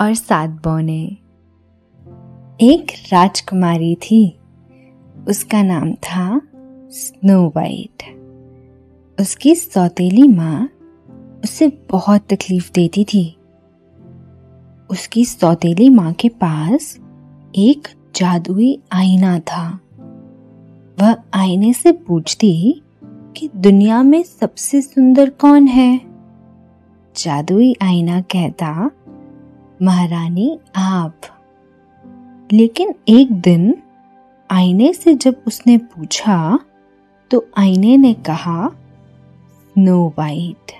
और सात बौने। एक राजकुमारी थी। उसका नाम था स्नो वाइट उसकी सौतेली माँ उसे बहुत तकलीफ़ देती थी। उसकी सौतेली माँ के पास एक जादुई आईना था। वह आईने से पूछती कि दुनिया में सबसे सुंदर कौन है? जादुई आईना कहता महारानी, आप। लेकिन एक दिन आईने से जब उसने पूछा तो आईने ने कहा स्नो वाइट।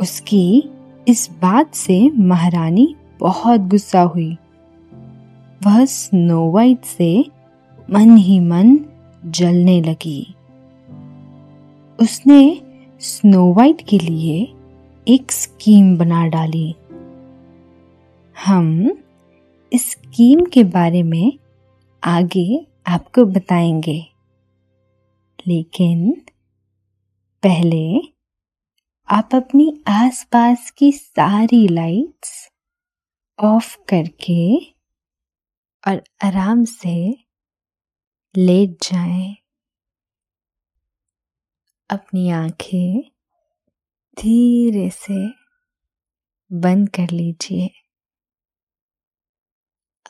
उसकी इस बात से महारानी बहुत गुस्सा हुई। वह स्नो वाइट से मन ही मन जलने लगी। उसने स्नो वाइट के लिए एक स्कीम बना डाली। हम इस स्कीम के बारे में आगे आपको बताएँगे लेकिन पहले आप अपनी आसपास की सारी लाइट्स ऑफ़ करके और आराम से लेट जाएँ। अपनी आँखें धीरे से बंद कर लीजिए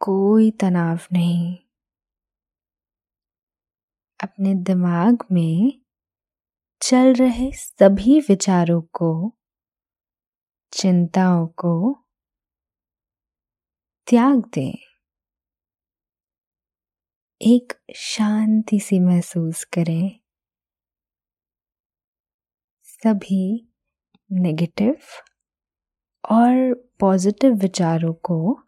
कोई तनाव नहीं। अपने दिमाग में चल रहे सभी विचारों को, चिंताओं को त्याग दें। एक शांति सी महसूस करें। सभी नेगेटिव और पॉजिटिव विचारों को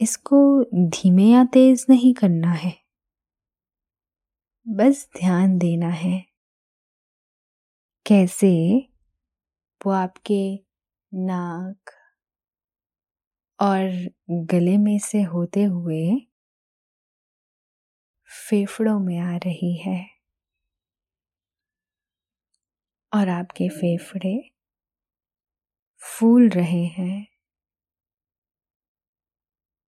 इसको धीमे या तेज नहीं करना है। बस ध्यान देना है। कैसे? वो आपके नाक और गले में से होते हुए फेफड़ों में आ रही है। और आपके फेफड़े फूल रहे हैं।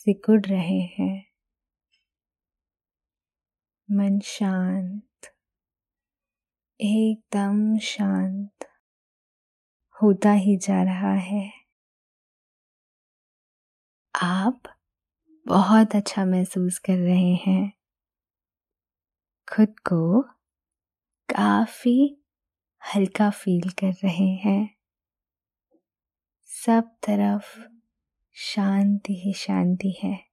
सिकुड़ रहे हैं। मन शांत। एकदम शांत। होता ही जा रहा है। आप बहुत अच्छा महसूस कर रहे हैं। खुद को काफ़ी हल्का फील कर रहे हैं। सब तरफ़ शांति ही शांति है।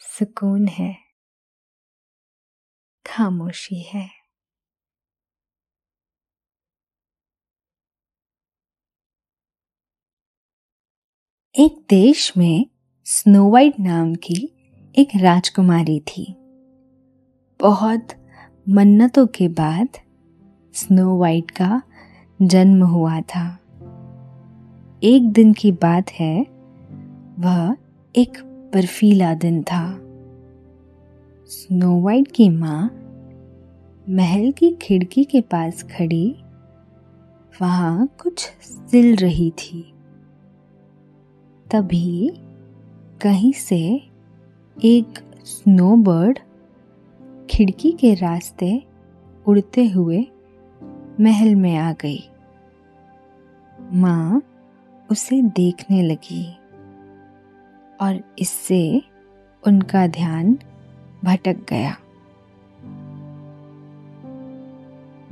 सुकून है। खामोशी है। एक देश में स्नोवाइट नाम की एक राजकुमारी थी। बहुत मन्नतों के बाद स्नो वाइट का जन्म हुआ था। एक दिन की बात है, वह एक बर्फीला दिन था। स्नो वाइट की माँ महल की खिड़की के पास खड़ी, वहाँ कुछ सिल रही थी। तभी कहीं से एक स्नोबर्ड खिड़की के रास्ते उड़ते हुए महल में आ गई। माँ उसे देखने लगी और इससे उनका ध्यान भटक गया।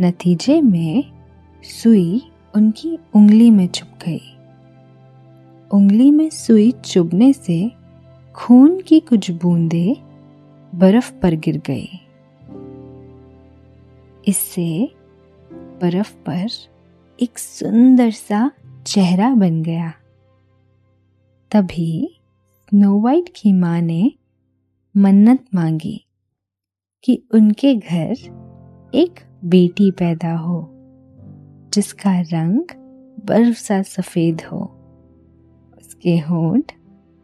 नतीजे में सुई उनकी उंगली में चुप गई। उंगली में सुई चुभने से खून की कुछ बूंदें बर्फ़ पर गिर गई। इससे बर्फ़ पर एक सुंदर सा चेहरा बन गया। तभी स्नो वाइट की माँ ने मन्नत मांगी कि उनके घर एक बेटी पैदा हो, जिसका रंग बर्फ़ सा सफ़ेद हो, उसके होंठ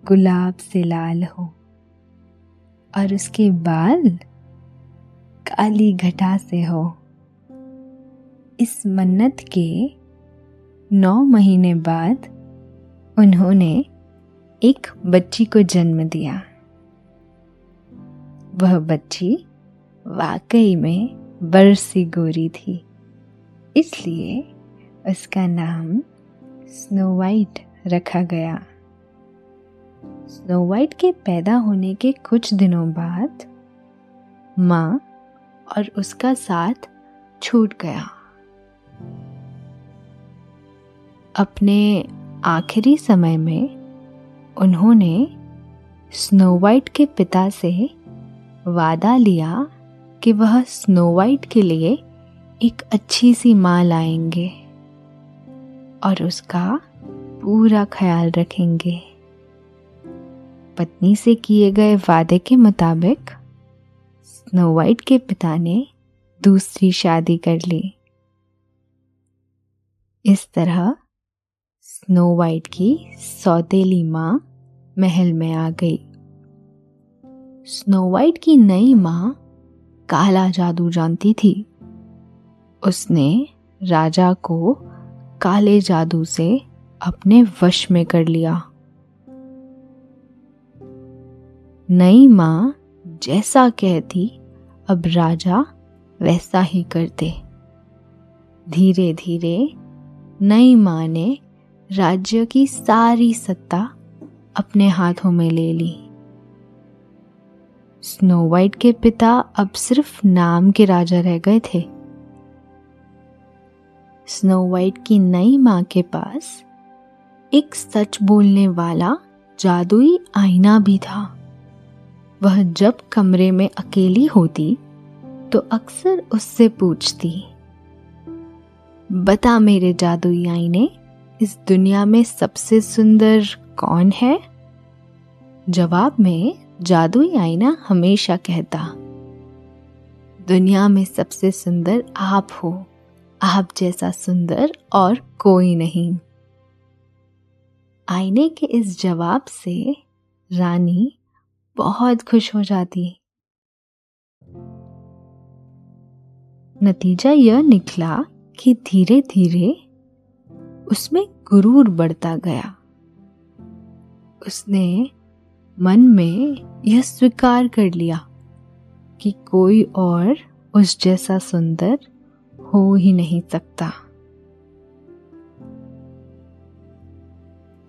गुलाब से लाल हो और उसके बाल काली घटा से हो। इस मन्नत के नौ महीने बाद उन्होंने एक बच्ची को जन्म दिया। वह बच्ची वाकई में बरसी गोरी थी, इसलिए उसका नाम स्नो वाइट रखा गया। स्नो वाइट के पैदा होने के कुछ दिनों बाद माँ और उसका साथ छूट गया। अपने आखिरी समय में उन्होंने स्नो वाइट के पिता से वादा लिया कि वह स्नो वाइट के लिए एक अच्छी सी माँ लाएँगे और उसका पूरा ख्याल रखेंगे। पत्नी से किए गए वादे के मुताबिक स्नो वाइट के पिता ने दूसरी शादी कर ली। इस तरह स्नो वाइट की सौतेली माँ महल में आ गई। स्नो वाइट की नई माँ काला जादू जानती थी। उसने राजा को काले जादू से अपने वश में कर लिया। नई माँ जैसा कहती, अब राजा वैसा ही करते। धीरे धीरे नई माँ ने राज्य की सारी सत्ता अपने हाथों में ले ली। स्नो वाइट के पिता अब सिर्फ़ नाम के राजा रह गए थे। स्नो वाइट की नई माँ के पास एक सच बोलने वाला जादुई आईना भी था। वह जब कमरे में अकेली होती तो अक्सर उससे पूछती, बता मेरे जादुई आईने इस दुनिया में सबसे सुंदर कौन है? जवाब में जादुई आईना हमेशा कहता, दुनिया में सबसे सुंदर आप हो। आप जैसा सुंदर और कोई नहीं। आईने के इस जवाब से रानी बहुत खुश हो जाती। नतीजा यह निकला कि धीरे धीरे उसमें गुरूर बढ़ता गया। उसने मन में यह स्वीकार कर लिया कि कोई और उस जैसा सुंदर हो ही नहीं सकता।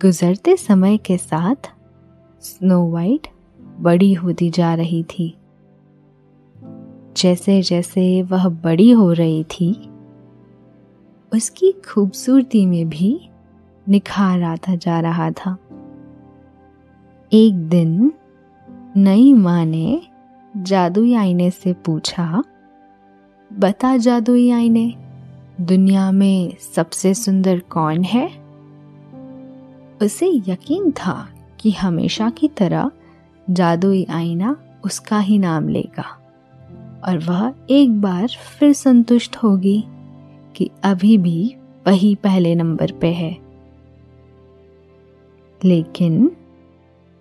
गुजरते समय के साथ स्नो वाइट बड़ी होती जा रही थी। जैसे जैसे वह बड़ी हो रही थी उसकी खूबसूरती में भी निखार आता जा रहा था। एक दिन नई माँ ने जादुई आईने से पूछा, बता जादुई आईने, दुनिया में सबसे सुंदर कौन है? उसे यकीन था कि हमेशा की तरह जादुई आईना उसका ही नाम लेगा और वह एक बार फिर संतुष्ट होगी। कि अभी भी वही पहले नंबर पे है। लेकिन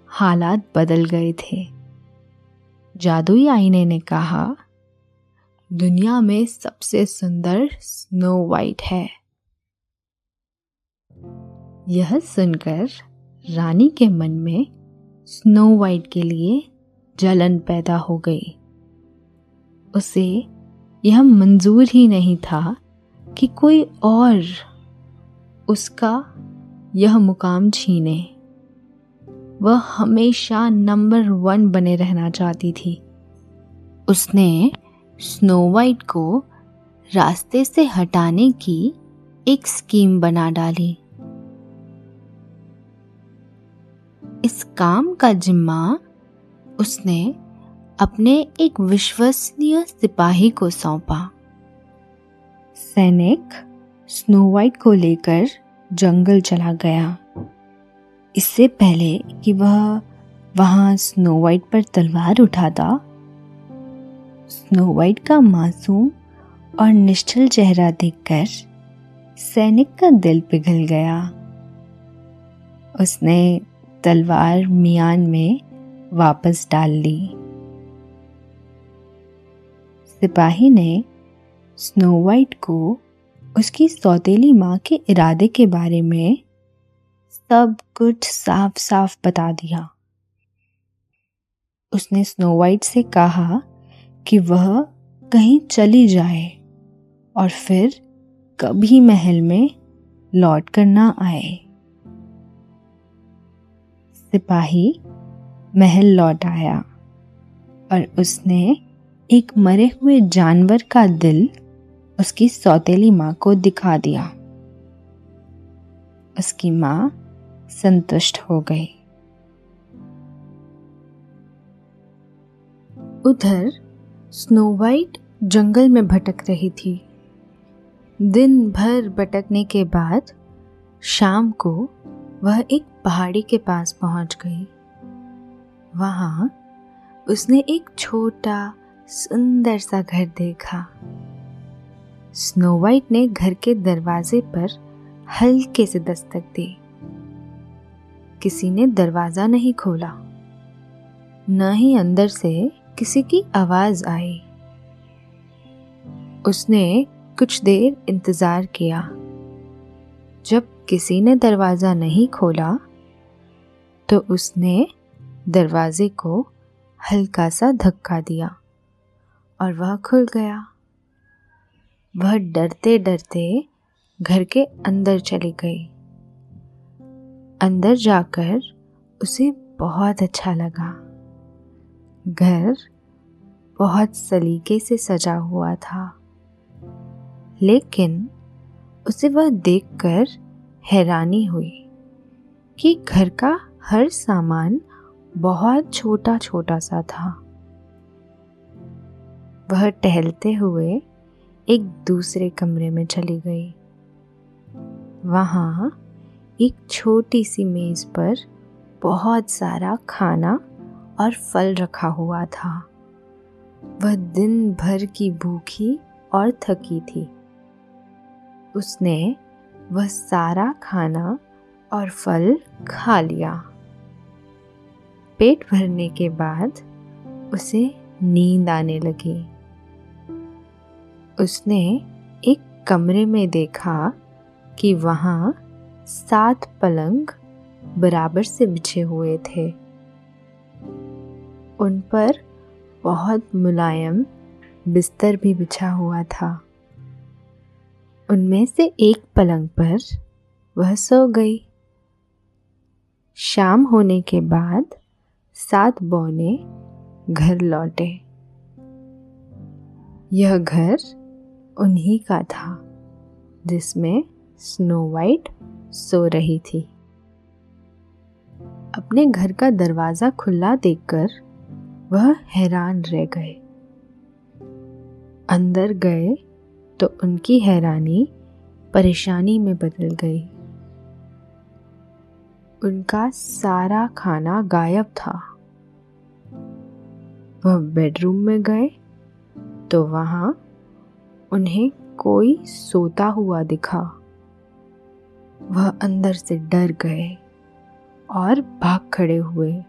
हालात बदल गए थे। जादुई आईने ने कहा, दुनिया में सबसे सुंदर स्नो वाइट है। यह सुनकर रानी के मन में स्नो वाइट के लिए जलन पैदा हो गई। उसे यह मंजूर ही नहीं था कि कोई और उसका यह मुकाम छीने। वह हमेशा नंबर वन बने रहना चाहती थी। उसने स्नो वाइट को रास्ते से हटाने की एक स्कीम बना डाली। इस काम का जिम्मा उसने अपने एक विश्वसनीय सिपाही को सौंपा। सैनिक स्नो वाइट को लेकर जंगल चला गया। इससे पहले कि वह वहाँ स्नो वाइट पर तलवार उठाता, स्नो वाइट का मासूम और निश्चल चेहरा देखकर सैनिक का दिल पिघल गया। उसने तलवार मियान में वापस डाल ली। सिपाही ने स्नो वाइट को उसकी सौतेली माँ के इरादे के बारे में सब कुछ साफ़ साफ़ बता दिया। उसने स्नो वाइट से कहा कि वह कहीं चली जाए और फिर कभी महल में लौट कर ना आए। सिपाही महल लौट आया और उसने एक मरे हुए जानवर का दिल उसकी सौतेली माँ को दिखा दिया। उसकी माँ संतुष्ट हो गई। उधर स्नो वाइट जंगल में भटक रही थी। दिन भर भटकने के बाद शाम को वह एक पहाड़ी के पास पहुँच गई। वहाँ उसने एक छोटा, सुंदर सा घर देखा। स्नो वाइट ने घर के दरवाजे पर हल्के से दस्तक दी। किसी ने दरवाज़ा नहीं खोला। न ही अंदर से किसी की आवाज़ आई। उसने कुछ देर इंतज़ार किया। जब किसी ने दरवाज़ा नहीं खोला तो उसने दरवाजे को हल्का सा धक्का दिया और वह खुल गया। वह डरते डरते घर के अंदर चली गई। अंदर जाकर उसे बहुत अच्छा लगा। घर बहुत सलीके से सजा हुआ था। लेकिन उसे वह देखकर हैरानी हुई कि घर का हर सामान बहुत छोटा छोटा सा था। वह टहलते हुए एक दूसरे कमरे में चली गई। वहाँ एक छोटी सी मेज पर बहुत सारा खाना और फल रखा हुआ था। वह दिन भर की भूखी और थकी थी। उसने वह सारा खाना और फल खा लिया। पेट भरने के बाद उसे नींद आने लगी। उसने एक कमरे में देखा कि वहाँ सात पलंग बराबर से बिछे हुए थे। उन पर बहुत मुलायम बिस्तर भी बिछा हुआ था। उनमें से एक पलंग पर वह सो गई। शाम होने के बाद सात बौने घर लौटे। यह घर उन्हीं का था, जिसमें स्नो वाइट सो रही थी। अपने घर का दरवाज़ा खुला देखकर वह हैरान रह गए। अंदर गए तो उनकी हैरानी परेशानी में बदल गई। उनका सारा खाना गायब था। वह बेडरूम में गए तो वहाँ उन्हें कोई सोता हुआ दिखा। वह अंदर से डर गए और भाग खड़े हुए।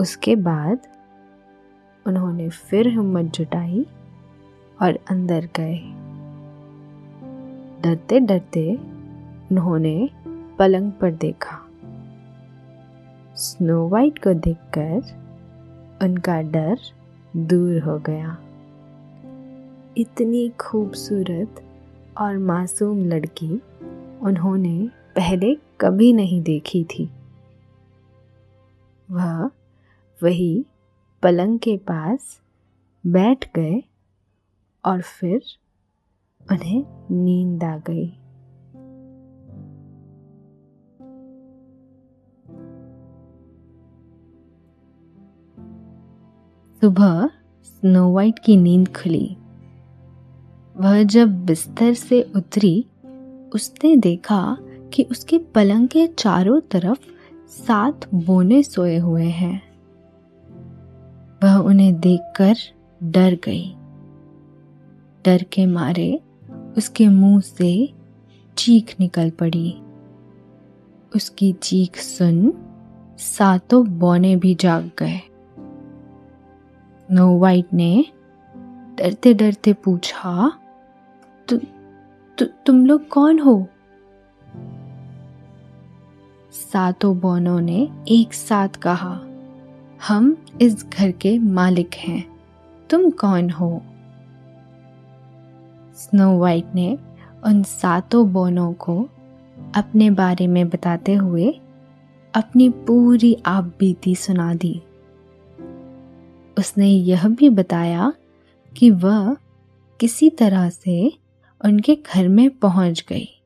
उसके बाद उन्होंने फिर हिम्मत जुटाई और अंदर गए। डरते डरते उन्होंने पलंग पर देखा। स्नो वाइट को देखकर उनका डर दूर हो गया। इतनी खूबसूरत और मासूम लड़की उन्होंने पहले कभी नहीं देखी थी। वह वही पलंग के पास बैठ गए और फिर उन्हें नींद आ गई। सुबह स्नो वाइट की नींद खुली। वह जब बिस्तर से उतरी, उसने देखा कि उसके पलंग के चारों तरफ़ सात बोने सोए हुए हैं। वह उन्हें देखकर डर गई। डर के मारे उसके मुँह से चीख निकल पड़ी। उसकी चीख सुन सातों बौने भी जाग गए। नो वाइट ने डरते डरते पूछा तु, तु, तुम लोग कौन हो? सातों बौनों ने एक साथ कहा हम इस घर के मालिक हैं। तुम कौन हो? स्नो वाइट ने उन सातों बोनों को अपने बारे में बताते हुए अपनी पूरी आप बीती सुना दी। उसने यह भी बताया कि वह किसी तरह से उनके घर में पहुँच गई।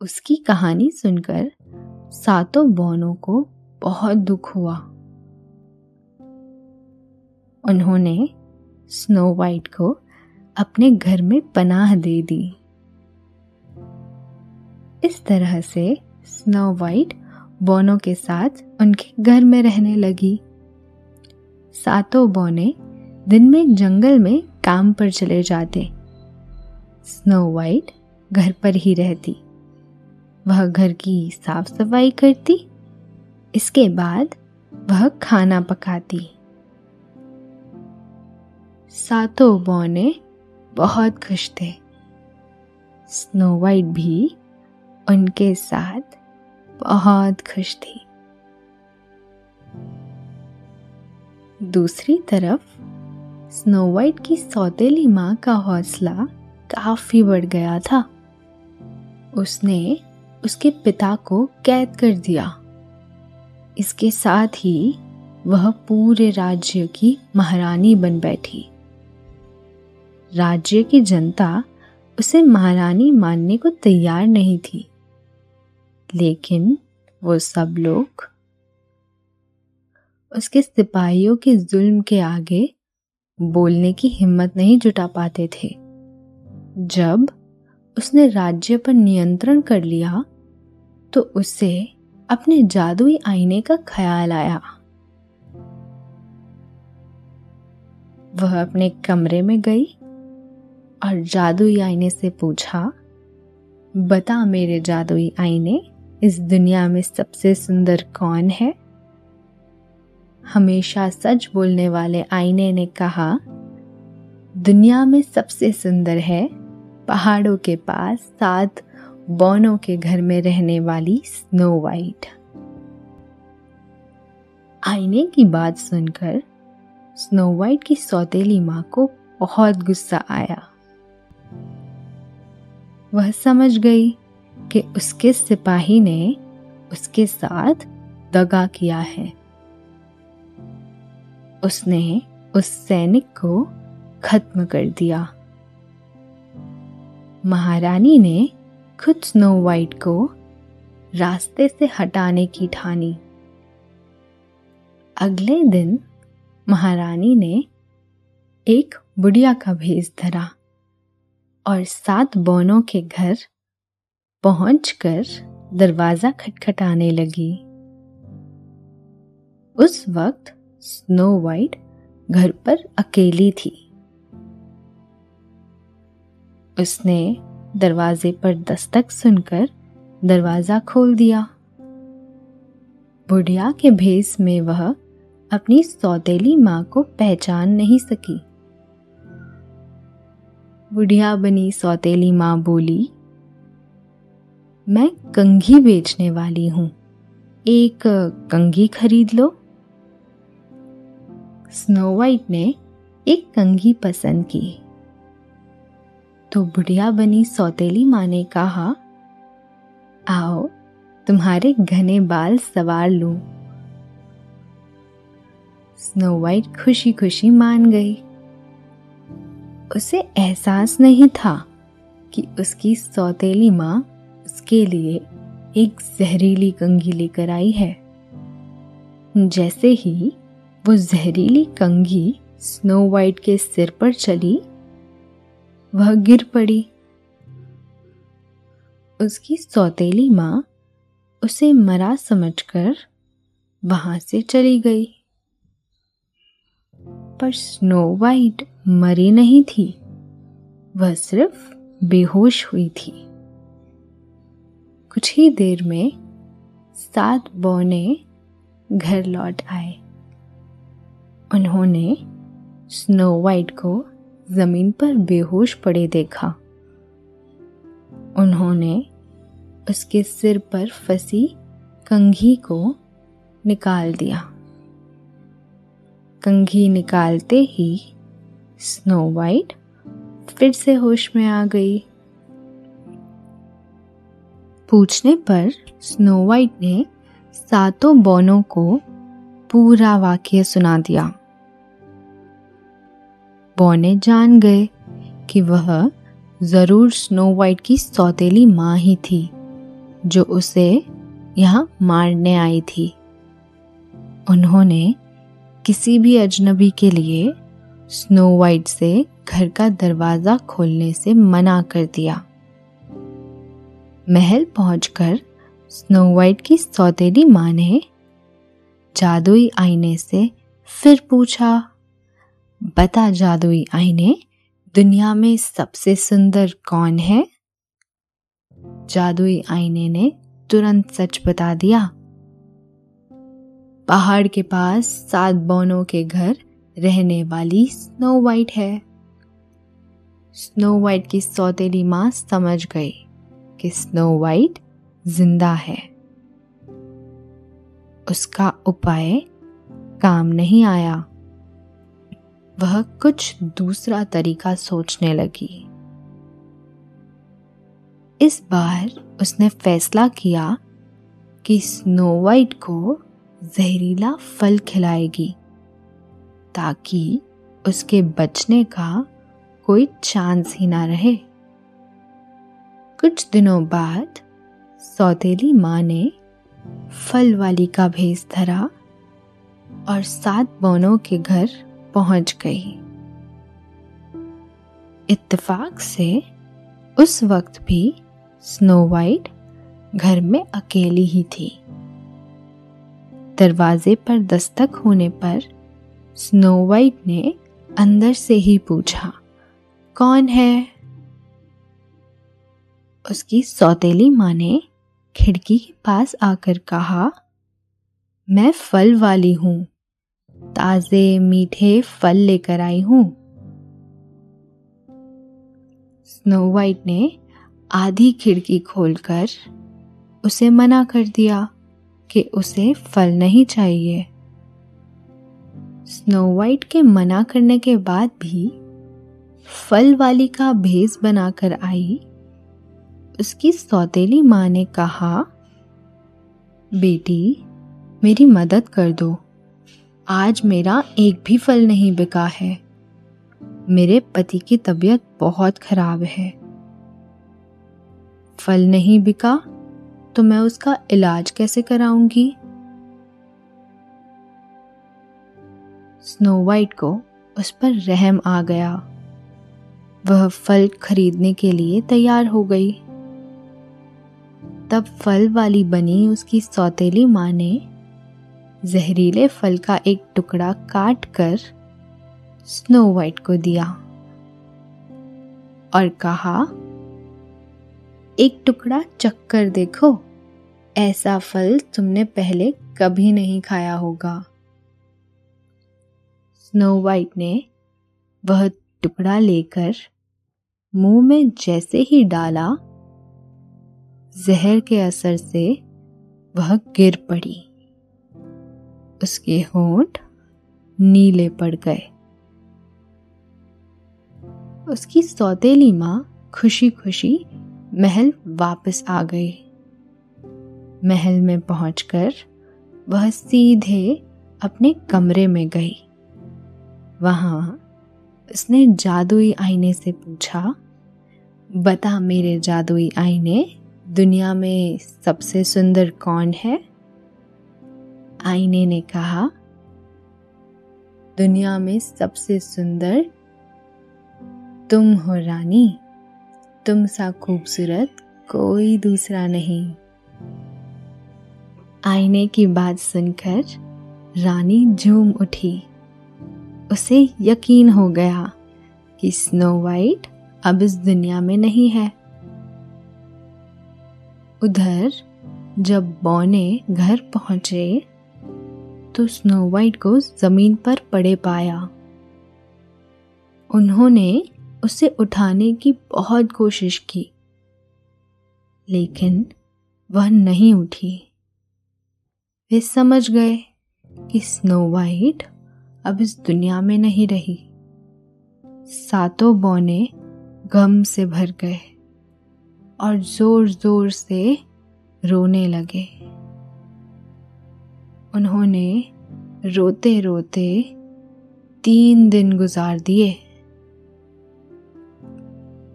उसकी कहानी सुनकर सातों बौनों को बहुत दुख हुआ। उन्होंने स्नो वाइट को अपने घर में पनाह दे दी। इस तरह से स्नो वाइट बोनों के साथ उनके घर में रहने लगी। सातों बोने दिन में जंगल में काम पर चले जाते। स्नो वाइट घर पर ही रहती। वह घर की साफ़ सफ़ाई करती। इसके बाद वह खाना पकाती। सातों बौने बहुत खुश थे। स्नो वाइट भी उनके साथ बहुत खुश थी। दूसरी तरफ़ स्नो वाइट की सौतेली माँ का हौसला काफ़ी बढ़ गया था। उसने उसके पिता को कैद कर दिया। इसके साथ ही वह पूरे राज्य की महारानी बन बैठी। राज्य की जनता उसे महारानी मानने को तैयार नहीं थी। लेकिन वो सब लोग उसके सिपाहियों के जुल्म के आगे बोलने की हिम्मत नहीं जुटा पाते थे। जब उसने राज्य पर नियंत्रण कर लिया तो उसे अपने जादुई आईने का ख्याल आया। वह अपने कमरे में गई और जादुई आईने से पूछा, बता मेरे जादुई आईने, इस दुनिया में सबसे सुंदर कौन है? हमेशा सच बोलने वाले आईने ने कहा, दुनिया में सबसे सुंदर है पहाड़ों के पास सात बौनों के घर में रहने वाली स्नो वाइट। आईने की बात सुनकर स्नो वाइट की सौतेली माँ को बहुत गुस्सा आया। वह समझ गई कि उसके सिपाही ने उसके साथ दगा किया है। उसने उस सैनिक को खत्म कर दिया। महारानी ने खुद स्नो वाइट को रास्ते से हटाने की ठानी। अगले दिन महारानी ने एक बुढ़िया का भेस धरा और सात बोनों के घर पहुंचकर दरवाज़ा खटखटाने लगी। उस वक्त स्नो वाइट घर पर अकेली थी। उसने दरवाजे पर दस्तक सुनकर दरवाज़ा खोल दिया। बुढ़िया के भेस में वह अपनी सौतेली माँ को पहचान नहीं सकी। बुढ़िया बनी सौतेली माँ बोली, मैं कंघी बेचने वाली हूँ। एक कंघी खरीद लो। स्नो वाइट ने एक कंघी पसंद की। तो बुढ़िया बनी सौतेली माँ ने कहा, आओ, तुम्हारे घने बाल सवार लूँ। स्नो वाइट खुशी खुशी मान गई। उसे एहसास नहीं था कि उसकी सौतेली माँ उसके लिए एक जहरीली कंघी लेकर आई है। जैसे ही वो जहरीली कंघी स्नो वाइट के सिर पर चली, वह गिर पड़ी। उसकी सौतेली माँ उसे मरा समझकर वहाँ से चली गई। पर स्नो वाइट मरी नहीं थी, वह सिर्फ़ बेहोश हुई थी। कुछ ही देर में सात बौने घर लौट आए। उन्होंने स्नो वाइट को ज़मीन पर बेहोश पड़े देखा। उन्होंने उसके सिर पर फंसी कंघी को निकाल दिया। कंघी निकालते ही स्नो वाइट फिर से होश में आ गई। पूछने पर स्नो वाइट ने सातों बोनों को पूरा वाक्य सुना दिया। बौने जान गए कि वह ज़रूर स्नो वाइट की सौतेली माँ ही थी, जो उसे यहाँ मारने आई थी। उन्होंने किसी भी अजनबी के लिए स्नो वाइट से घर का दरवाज़ा खोलने से मना कर दिया। महल पहुंचकर स्नो वाइट की सौतेली माँ ने जादुई आईने से फिर पूछा बता जादुई आईने, दुनिया में सबसे सुंदर कौन है? जादुई आईने ने तुरंत सच बता दिया। पहाड़ के पास सात बोनों के घर रहने वाली स्नो वाइट है। स्नो वाइट की सौतेली माँ समझ गई कि स्नो वाइट ज़िंदा है। उसका उपाय काम नहीं आया। वह कुछ दूसरा तरीका सोचने लगी। इस बार उसने फैसला किया कि स्नो वाइट को जहरीला फल खिलाएगी, ताकि उसके बचने का कोई चांस ही ना रहे। कुछ दिनों बाद सौतेली माँ ने फल वाली का भेज धरा और सात बोनों के घर पहुँच गई। इत्तेफाक से उस वक्त भी स्नो वाइट घर में अकेली ही थी। दरवाजे पर दस्तक होने पर स्नो वाइट ने अंदर से ही पूछा, कौन है? उसकी सौतेली माँ ने खिड़की के पास आकर कहा, मैं फल वाली हूँ। ताजे मीठे फल लेकर आई हूँ। स्नो वाइट ने आधी खिड़की खोलकर उसे मना कर दिया कि उसे फल नहीं चाहिए। स्नो वाइट के मना करने के बाद भी फल वाली का भेस बनाकर आई। उसकी सौतेली माँ ने कहा, बेटी, मेरी मदद कर दो। आज मेरा एक भी फल नहीं बिका है। मेरे पति की तबीयत बहुत खराब है। फल नहीं बिका तो मैं उसका इलाज कैसे कराऊँगी? स्नो वाइट को उस पर रहम आ गया। वह फल खरीदने के लिए तैयार हो गई। तब फल वाली बनी उसकी सौतेली माँ ने जहरीले फल का एक टुकड़ा काट कर स्नो वाइट को दिया और कहा, एक टुकड़ा चक्कर देखो। ऐसा फल तुमने पहले कभी नहीं खाया होगा। स्नो वाइट ने वह टुकड़ा लेकर मुँह में जैसे ही डाला, जहर के असर से वह गिर पड़ी। उसके होंठ नीले पड़ गए। उसकी सौतेली माँ खुशी खुशी महल वापस आ गई। महल में पहुंचकर वह सीधे अपने कमरे में गई। वहाँ उसने जादुई आईने से पूछा, बता मेरे जादुई आईने दुनिया में सबसे सुंदर कौन है? आईने ने कहा, दुनिया में सबसे सुंदर तुम हो रानी। तुम सा खूबसूरत कोई दूसरा नहीं। आईने की बात सुनकर रानी झूम उठी। उसे यकीन हो गया कि स्नो वाइट अब इस दुनिया में नहीं है। उधर जब बौने घर पहुँचे तो स्नो वाइट को ज़मीन पर पड़े पाया। उन्होंने उसे उठाने की बहुत कोशिश की, लेकिन वह नहीं उठी। वे समझ गए कि स्नो वाइट अब इस दुनिया में नहीं रही। सातों बौने गम से भर गए और ज़ोर ज़ोर से रोने लगे। उन्होंने रोते रोते तीन दिन गुजार दिए।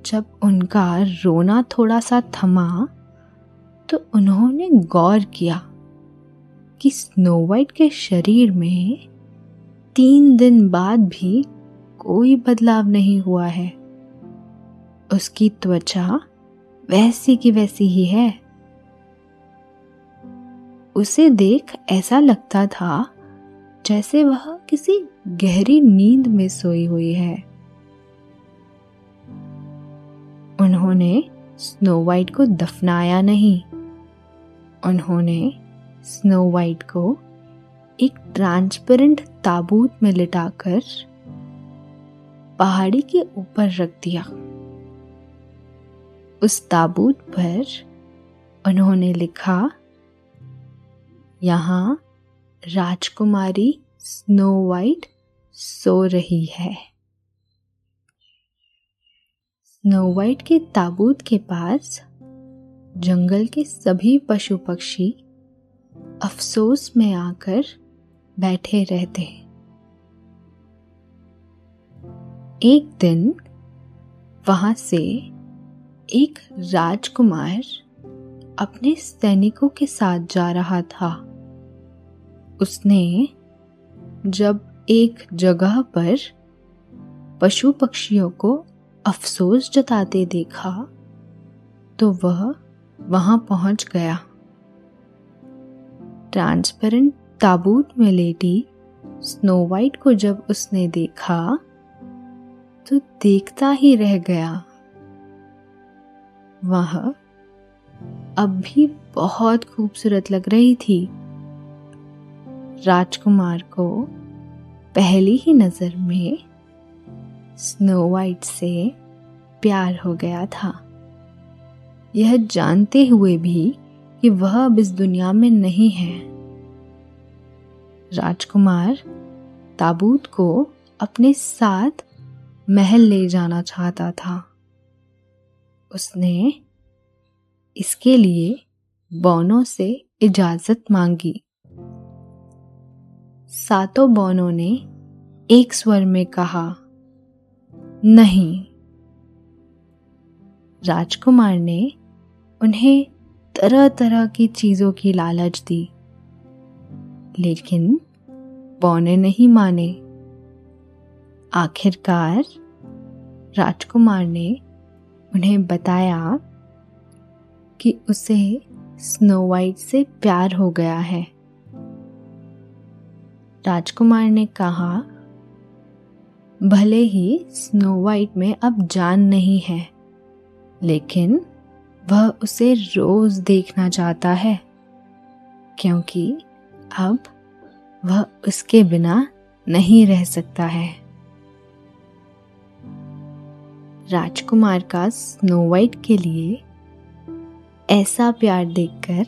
जब उनका रोना थोड़ा सा थमा तो उन्होंने गौर किया कि स्नो वाइट के शरीर में तीन दिन बाद भी कोई बदलाव नहीं हुआ है। उसकी त्वचा वैसी की वैसी ही है। उसे देख ऐसा लगता था जैसे वह किसी गहरी नींद में सोई हुई है। उन्होंने स्नो वाइट को दफनाया नहीं। उन्होंने स्नो वाइट को एक ट्रांसपेरेंट ताबूत में लिटाकर पहाड़ी के ऊपर रख दिया। उस ताबूत पर उन्होंने लिखा यहाँ राजकुमारी स्नो वाइट सो रही है। स्नो वाइट के ताबूत के पास जंगल के सभी पशु पक्षी अफसोस में आकर बैठे रहते एक दिन वहाँ से एक राजकुमार अपने सैनिकों के साथ जा रहा था। उसने जब एक जगह पर पशु पक्षियों को अफसोस जताते देखा तो वह वहाँ पहुँच गया। ट्रांसपेरेंट ताबूत में लेटी स्नो वाइट को जब उसने देखा तो देखता ही रह गया। वह अब भी बहुत खूबसूरत लग रही थी। राजकुमार को पहली ही नज़र में स्नो वाइट से प्यार हो गया था। यह जानते हुए भी कि वह अब इस दुनिया में नहीं है। राजकुमार ताबूत को अपने साथ महल ले जाना चाहता था। उसने इसके लिए बौनों से इजाज़त मांगी। सातों बौनों ने एक स्वर में कहा, नहीं। राजकुमार ने उन्हें तरह तरह की चीज़ों की लालच दी, लेकिन बौने नहीं माने। आखिरकार राजकुमार ने उन्हें बताया कि उसे स्नो वाइट से प्यार हो गया है। राजकुमार ने कहा, भले ही स्नो वाइट में अब जान नहीं है, लेकिन वह उसे रोज देखना चाहता है, क्योंकि अब वह उसके बिना नहीं रह सकता है। राजकुमार का स्नो वाइट के लिए ऐसा प्यार देखकर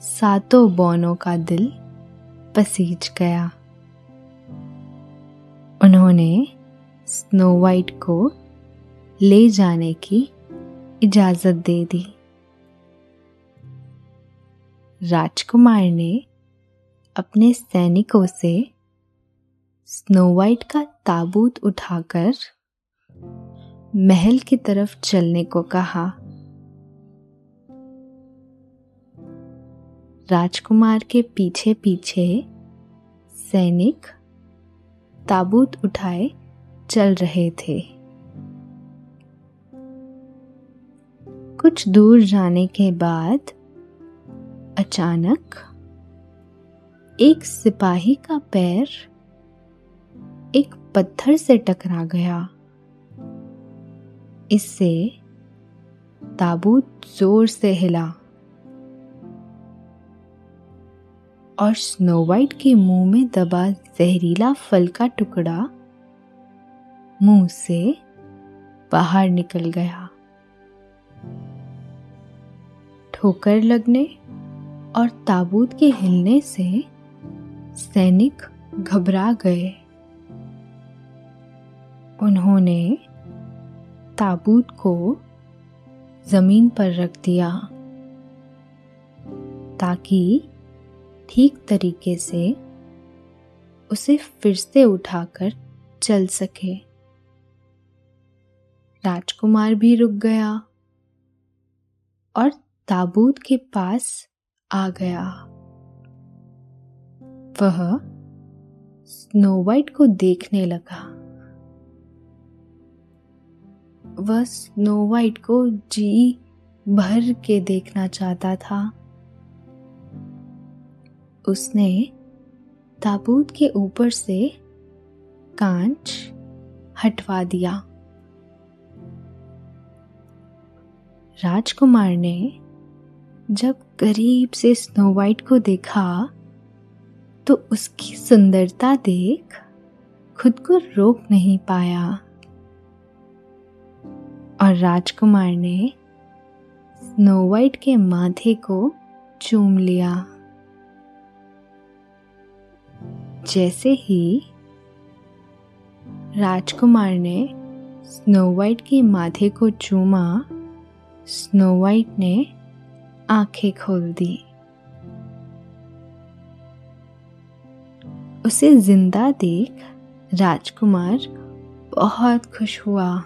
सातों बौनों का दिल पसीज गया। उन्होंने स्नो वाइट को ले जाने की इजाज़त दे दी। राजकुमार ने अपने सैनिकों से स्नो वाइट का ताबूत उठाकर महल की तरफ़ चलने को कहा। राजकुमार के पीछे पीछे सैनिक ताबूत उठाए चल रहे थे। कुछ दूर जाने के बाद अचानक एक सिपाही का पैर एक पत्थर से टकरा गया। इससे ताबूत ज़ोर से हिला। और स्नो वाइट के मुँह में दबा जहरीला फल का टुकड़ा मुँह से बाहर निकल गया। ठोकर लगने और ताबूत के हिलने से सैनिक घबरा गए। उन्होंने ताबूत को ज़मीन पर रख दिया ताकि ठीक तरीके से उसे फिर से उठाकर चल सके। राजकुमार भी रुक गया और ताबूत के पास आ गया। वह स्नो वाइट को देखने लगा। वह स्नो वाइट को जी भर के देखना चाहता था। उसने ताबूत के ऊपर से कांच हटवा दिया। राजकुमार ने जब करीब से स्नो वाइट को देखा तो उसकी सुंदरता देख खुद को रोक नहीं पाया। और राजकुमार ने स्नो वाइट के माथे को चूम लिया। जैसे ही राजकुमार ने स्नो वाइट के माथे को चूमा, स्नो वाइट ने आँखें खोल दी। उसे ज़िंदा देख राजकुमार बहुत खुश हुआ।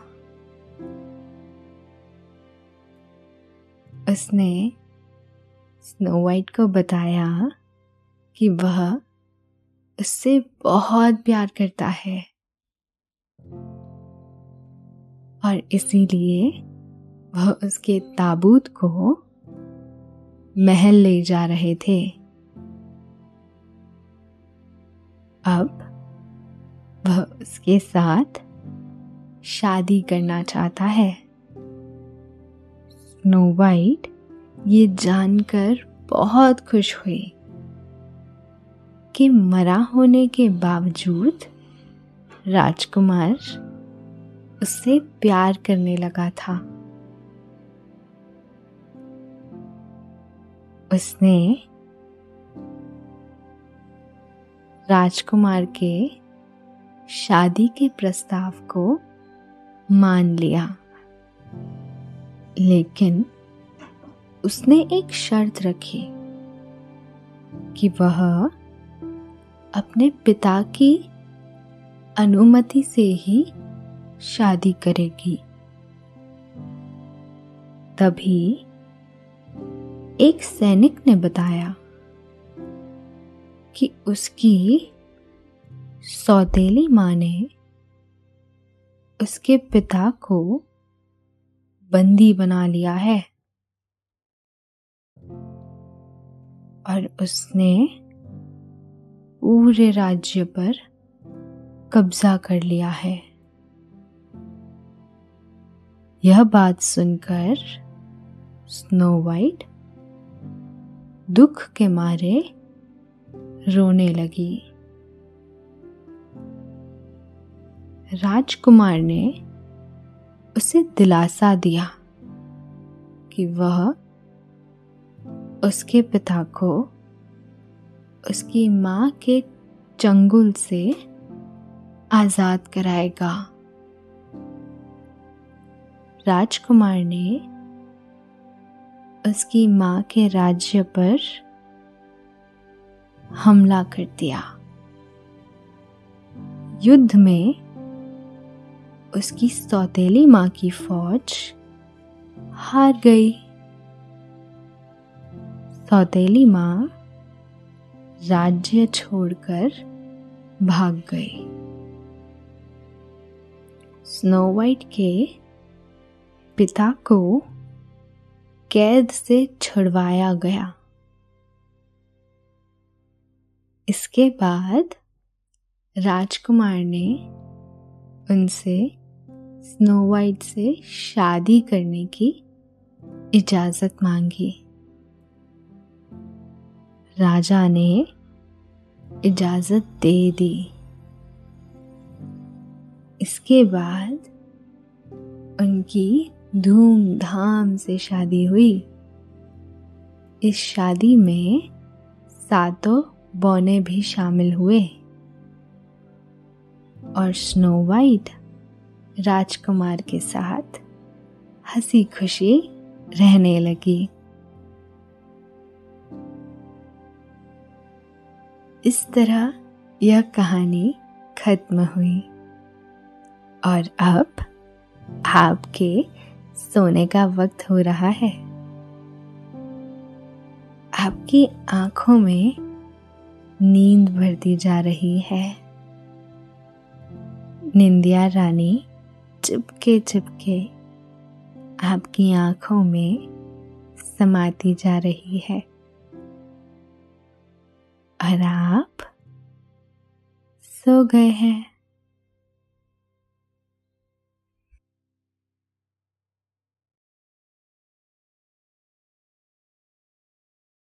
उसने स्नो वाइट को बताया कि वह उससे बहुत प्यार करता है। और इसीलिए वह उसके ताबूत को महल ले जा रहे थे। अब वह उसके साथ शादी करना चाहता है। स्नो वाइट ये जानकर बहुत खुश हुई के मरा होने के बावजूद राजकुमार उससे प्यार करने लगा था। उसने राजकुमार के शादी के प्रस्ताव को मान लिया। लेकिन उसने एक शर्त रखी कि वह अपने पिता की अनुमति से ही शादी करेगी। तभी एक सैनिक ने बताया कि उसकी सौतेली माँ ने उसके पिता को बंदी बना लिया है और उसने पूरे राज्य पर कब्जा कर लिया है। यह बात सुनकर स्नो वाइट दुख के मारे रोने लगी। राजकुमार ने उसे दिलासा दिया कि वह उसके पिता को उसकी माँ के चंगुल से आज़ाद कराएगा। राजकुमार ने उसकी माँ के राज्य पर हमला कर दिया। युद्ध में उसकी सौतेली माँ की फौज हार गई। सौतेली माँ राज्य छोड़कर भाग गई स्नो वाइट के पिता को कैद से छुड़वाया गया। इसके बाद राजकुमार ने उनसे स्नो वाइट से शादी करने की इजाज़त मांगी। राजा ने इजाज़त दे दी। इसके बाद उनकी धूमधाम से शादी हुई। इस शादी में सातों बौने भी शामिल हुए और स्नो वाइट राजकुमार के साथ हँसी खुशी रहने लगी। इस तरह यह कहानी खत्म हुई। और अब आपके सोने का वक्त हो रहा है। आपकी आँखों में नींद भरती जा रही है। निंदिया रानी चिपके चिपके आपकी आँखों में समाती जा रही है। और आप सो गए हैं।